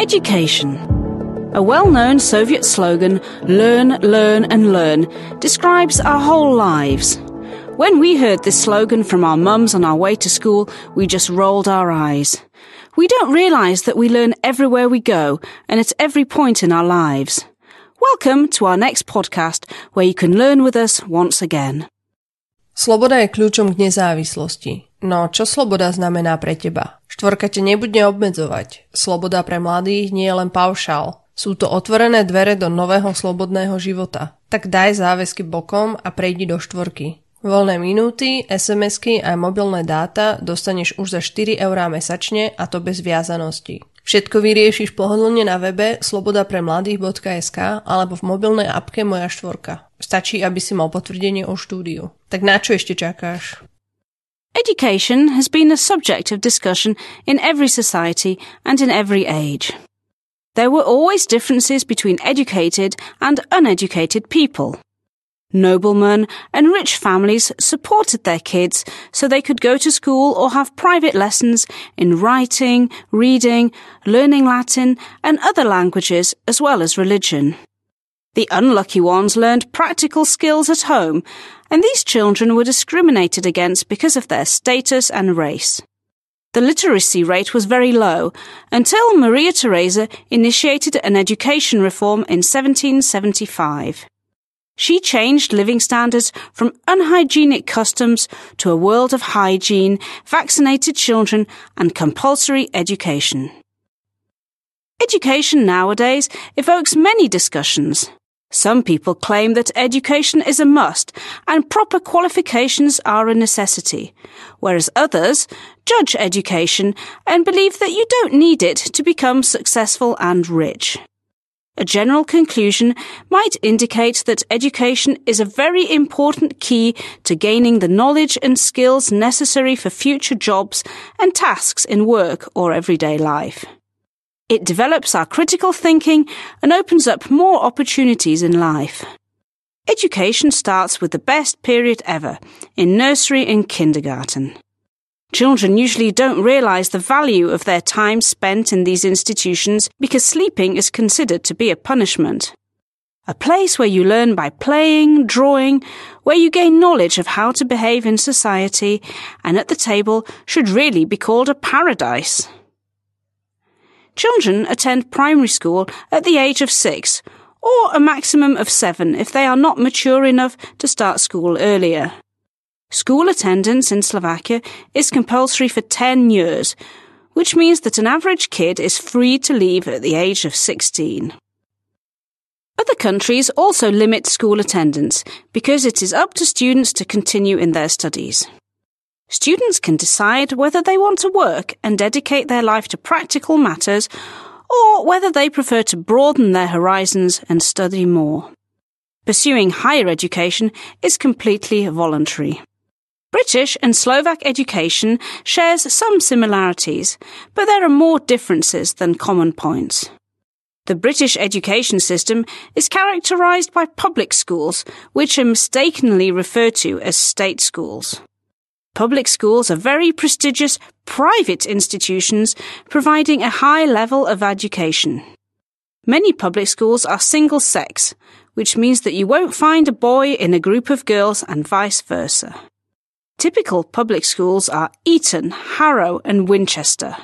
Education. A well known Soviet slogan, learn, learn, and learn, describes our whole lives. When we heard this slogan from our mums on our way to school, we just rolled our eyes. We don't realise that we learn everywhere we go and at every point in our lives. Welcome to our next podcast where you can learn with us once again. Sloboda je kľúčom k nezávislosti. No, čo sloboda znamená pre teba? Štvorka te nebude obmedzovať. Sloboda pre mladých nie je len paušál. Sú to otvorené dvere do nového slobodného života. Tak daj záväzky bokom a prejdi do štvorky. Voľné minúty, SMS-ky a mobilné dáta dostaneš už za 4 eurá mesačne a to bez viazanosti. Všetko vyriešiš pohodlne na webe slobodapremladých.sk alebo v mobilnej apke Moja štvorka. Stačí, aby si mal potvrdenie o štúdiu. Tak na čo ešte čakáš? Education has been a subject of discussion in every society and in every age. There were always differences between educated and uneducated people. Noblemen and rich families supported their kids so they could go to school or have private lessons in writing, reading, learning Latin and other languages as well as religion. The unlucky ones learned practical skills at home, and these children were discriminated against because of their status and race. The literacy rate was very low until Maria Theresa initiated an education reform in 1775. She changed living standards from unhygienic customs to a world of hygiene, vaccinated children, and compulsory education. Education nowadays evokes many discussions. Some people claim that education is a must and proper qualifications are a necessity, whereas others judge education and believe that you don't need it to become successful and rich. A general conclusion might indicate that education is a very important key to gaining the knowledge and skills necessary for future jobs and tasks in work or everyday life. It develops our critical thinking and opens up more opportunities in life. Education starts with the best period ever, in nursery and kindergarten. Children usually don't realize the value of their time spent in these institutions because sleeping is considered to be a punishment. A place where you learn by playing, drawing, where you gain knowledge of how to behave in society, and at the table should really be called a paradise. Children attend primary school at the age of six, or a maximum of seven if they are not mature enough to start school earlier. School attendance in Slovakia is compulsory for 10 years, which means that an average kid is free to leave at the age of 16. Other countries also limit school attendance because it is up to students to continue in their studies. Students can decide whether they want to work and dedicate their life to practical matters or whether they prefer to broaden their horizons and study more. Pursuing higher education is completely voluntary. British and Slovak education shares some similarities, but there are more differences than common points. The British education system is characterised by public schools, which are mistakenly referred to as state schools. Public schools are very prestigious private institutions providing a high level of education. Many public schools are single sex, which means that you won't find a boy in a group of girls and vice versa. Typical public schools are Eton, Harrow and Winchester.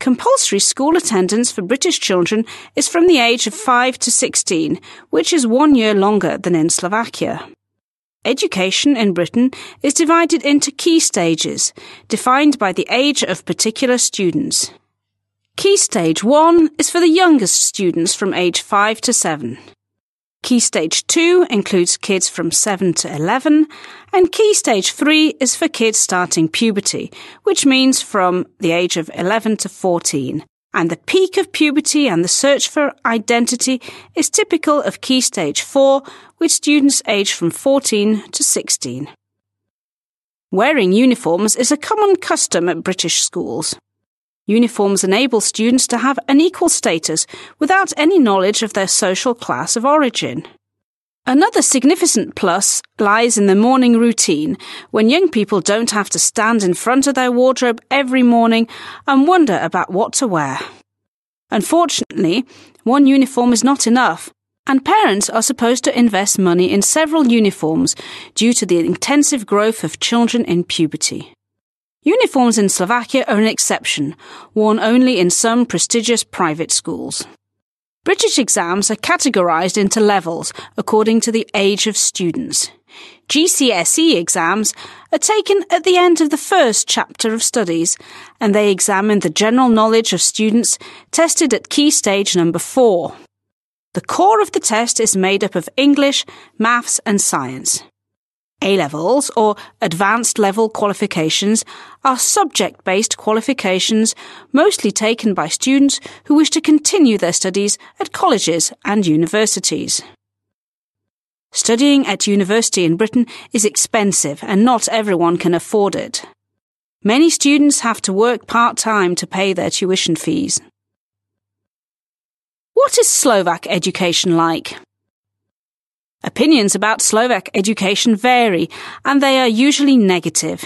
Compulsory school attendance for British children is from the age of 5 to 16, which is one year longer than in Slovakia. Education in Britain is divided into key stages, defined by the age of particular students. Key Stage 1 is for the youngest students from age 5 to 7. Key Stage 2 includes kids from 7 to 11, and Key Stage 3 is for kids starting puberty, which means from the age of 11 to 14. And the peak of puberty and the search for identity is typical of Key Stage 4, with students aged from 14 to 16. Wearing uniforms is a common custom at British schools. Uniforms enable students to have an equal status without any knowledge of their social class of origin. Another significant plus lies in the morning routine, when young people don't have to stand in front of their wardrobe every morning and wonder about what to wear. Unfortunately, one uniform is not enough, and parents are supposed to invest money in several uniforms due to the intensive growth of children in puberty. Uniforms in Slovakia are an exception, worn only in some prestigious private schools. British exams are categorized into levels according to the age of students. GCSE exams are taken at the end of the first chapter of studies, and they examine the general knowledge of students tested at key stage number four. The core of the test is made up of English, maths, and science. A levels, or advanced level qualifications, are subject based qualifications mostly taken by students who wish to continue their studies at colleges and universities. Studying at university in Britain is expensive and not everyone can afford it. Many students have to work part time to pay their tuition fees. What is Slovak education like? Opinions about Slovak education vary, and they are usually negative.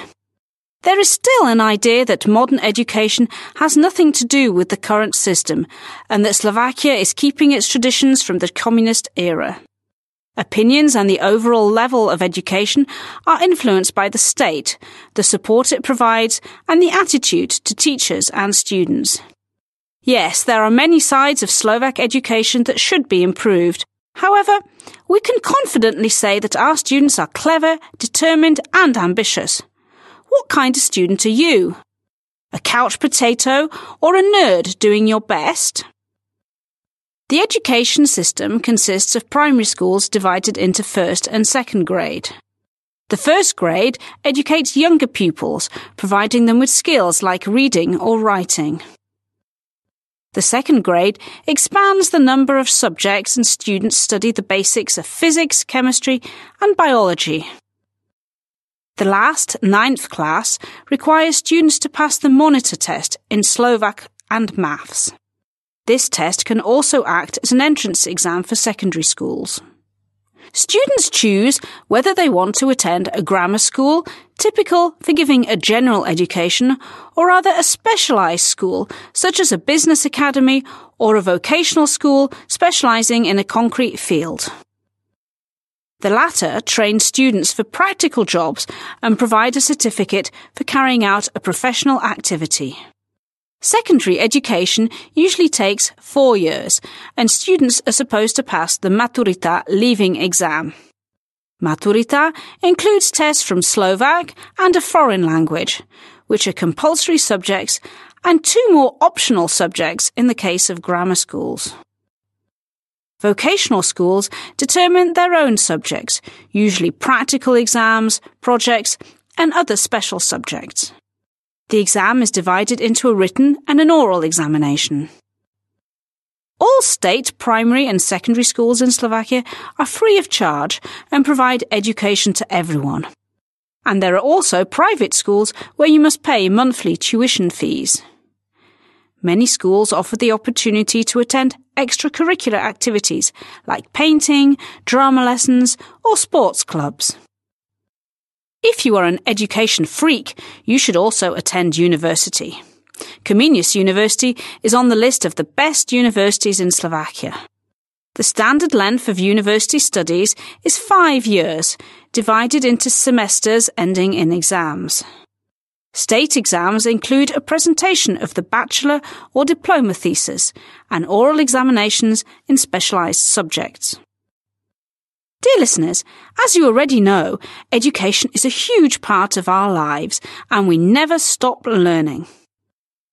There is still an idea that modern education has nothing to do with the current system, and that Slovakia is keeping its traditions from the communist era. Opinions and the overall level of education are influenced by the state, the support it provides, and the attitude to teachers and students. Yes, there are many sides of Slovak education that should be improved, However, we can confidently say that our students are clever, determined, and ambitious. What kind of student are you? A couch potato or a nerd doing your best? The education system consists of primary schools divided into first and second grade. The first grade educates younger pupils, providing them with skills like reading or writing. The second grade expands the number of subjects and students study the basics of physics, chemistry, and biology. The last, ninth class, requires students to pass the monitor test in Slovak and maths. This test can also act as an entrance exam for secondary schools. Students choose whether they want to attend a grammar school, typical for giving a general education, or rather a specialized school, such as a business academy or a vocational school specializing in a concrete field. The latter train students for practical jobs and provide a certificate for carrying out a professional activity. Secondary education usually takes four years, and students are supposed to pass the Maturita leaving exam. Maturita includes tests from Slovak and a foreign language, which are compulsory subjects, and two more optional subjects in the case of grammar schools. Vocational schools determine their own subjects, usually practical exams, projects, and other special subjects. The exam is divided into a written and an oral examination. All state primary and secondary schools in Slovakia are free of charge and provide education to everyone. And there are also private schools where you must pay monthly tuition fees. Many schools offer the opportunity to attend extracurricular activities like painting, drama lessons, or sports clubs. If you are an education freak, you should also attend university. Comenius University is on the list of the best universities in Slovakia. The standard length of university studies is five years, divided into semesters ending in exams. State exams include a presentation of the bachelor or diploma thesis and oral examinations in specialized subjects. Dear listeners, as you already know, education is a huge part of our lives and we never stop learning.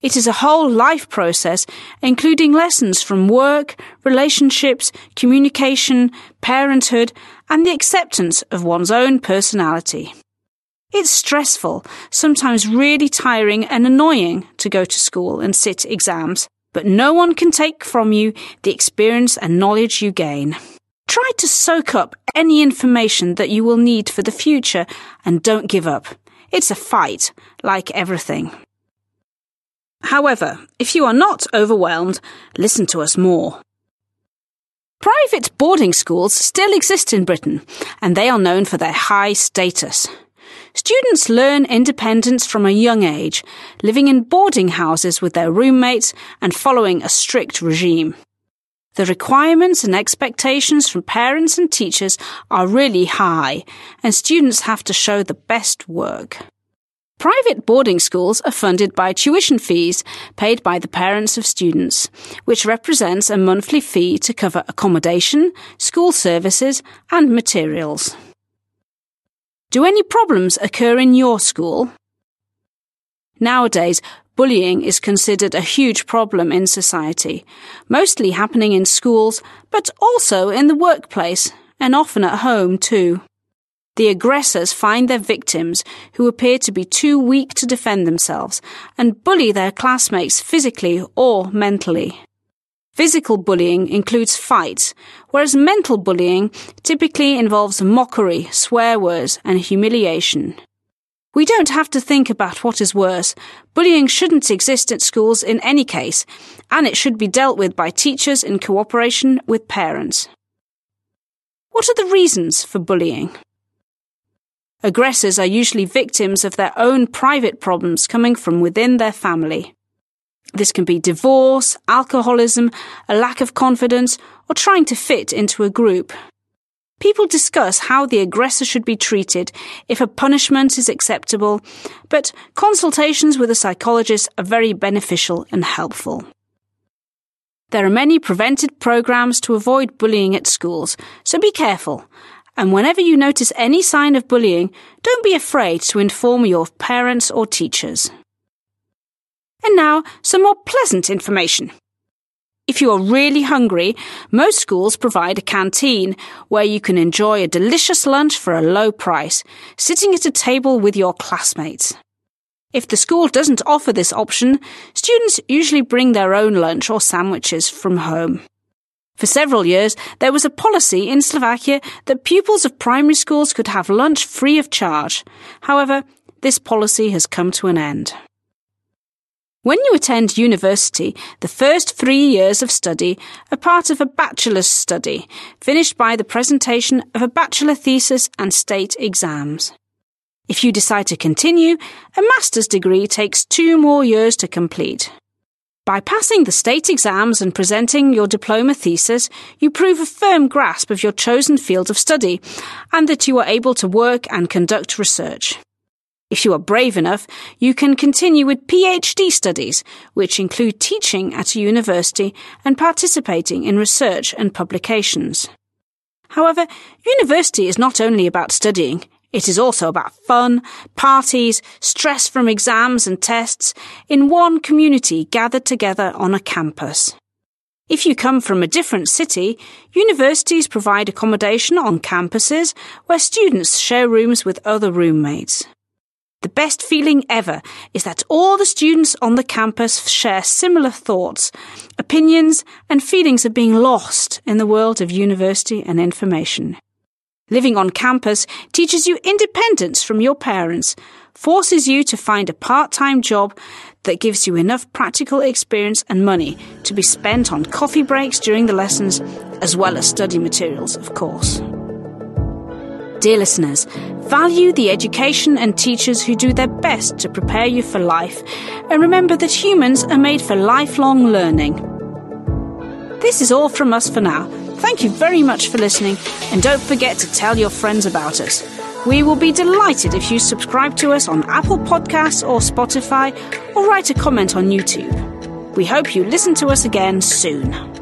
It is a whole life process, including lessons from work, relationships, communication, parenthood, and the acceptance of one's own personality. It's stressful, sometimes really tiring and annoying to go to school and sit exams, but no one can take from you the experience and knowledge you gain. Try to soak up any information that you will need for the future and don't give up. It's a fight, like everything. However, if you are not overwhelmed, listen to us more. Private boarding schools still exist in Britain, and they are known for their high status. Students learn independence from a young age, living in boarding houses with their roommates and following a strict regime. The requirements and expectations from parents and teachers are really high, and students have to show the best work. Private boarding schools are funded by tuition fees paid by the parents of students, which represents a monthly fee to cover accommodation, school services, and materials. Do any problems occur in your school? Nowadays, bullying is considered a huge problem in society, mostly happening in schools, but also in the workplace and often at home too. The aggressors find their victims who appear to be too weak to defend themselves and bully their classmates physically or mentally. Physical bullying includes fights, whereas mental bullying typically involves mockery, swear words, and humiliation. We don't have to think about what is worse. Bullying shouldn't exist at schools in any case, and it should be dealt with by teachers in cooperation with parents. What are the reasons for bullying? Aggressors are usually victims of their own private problems coming from within their family. This can be divorce, alcoholism, a lack of confidence, or trying to fit into a group. People discuss how the aggressor should be treated, if a punishment is acceptable, but consultations with a psychologist are very beneficial and helpful. There are many prevented programs to avoid bullying at schools, so be careful and whenever you notice any sign of bullying, don't be afraid to inform your parents or teachers. And now, some more pleasant information. If you are really hungry, most schools provide a canteen where you can enjoy a delicious lunch for a low price, sitting at a table with your classmates. If the school doesn't offer this option, students usually bring their own lunch or sandwiches from home. For several years, there was a policy in Slovakia that pupils of primary schools could have lunch free of charge. However, this policy has come to an end. When you attend university, the first three years of study are part of a bachelor's study, finished by the presentation of a bachelor thesis and state exams. If you decide to continue, a master's degree takes two more years to complete. By passing the state exams and presenting your diploma thesis, you prove a firm grasp of your chosen field of study and that you are able to work and conduct research. If you are brave enough, you can continue with PhD studies, which include teaching at a university and participating in research and publications. However, university is not only about studying, it is also about fun, parties, stress from exams and tests in one community gathered together on a campus. If you come from a different city, universities provide accommodation on campuses where students share rooms with other roommates. The best feeling ever is that all the students on the campus share similar thoughts, opinions, and feelings of being lost in the world of university and information. Living on campus teaches you independence from your parents, forces you to find a part-time job that gives you enough practical experience and money to be spent on coffee breaks during the lessons, as well as study materials, of course. Dear listeners, value the education and teachers who do their best to prepare you for life, and remember that humans are made for lifelong learning. This is all from us for now. Thank you very much for listening, and don't forget to tell your friends about us. We will be delighted if you subscribe to us on Apple Podcasts or Spotify, or write a comment on YouTube. We hope you listen to us again soon.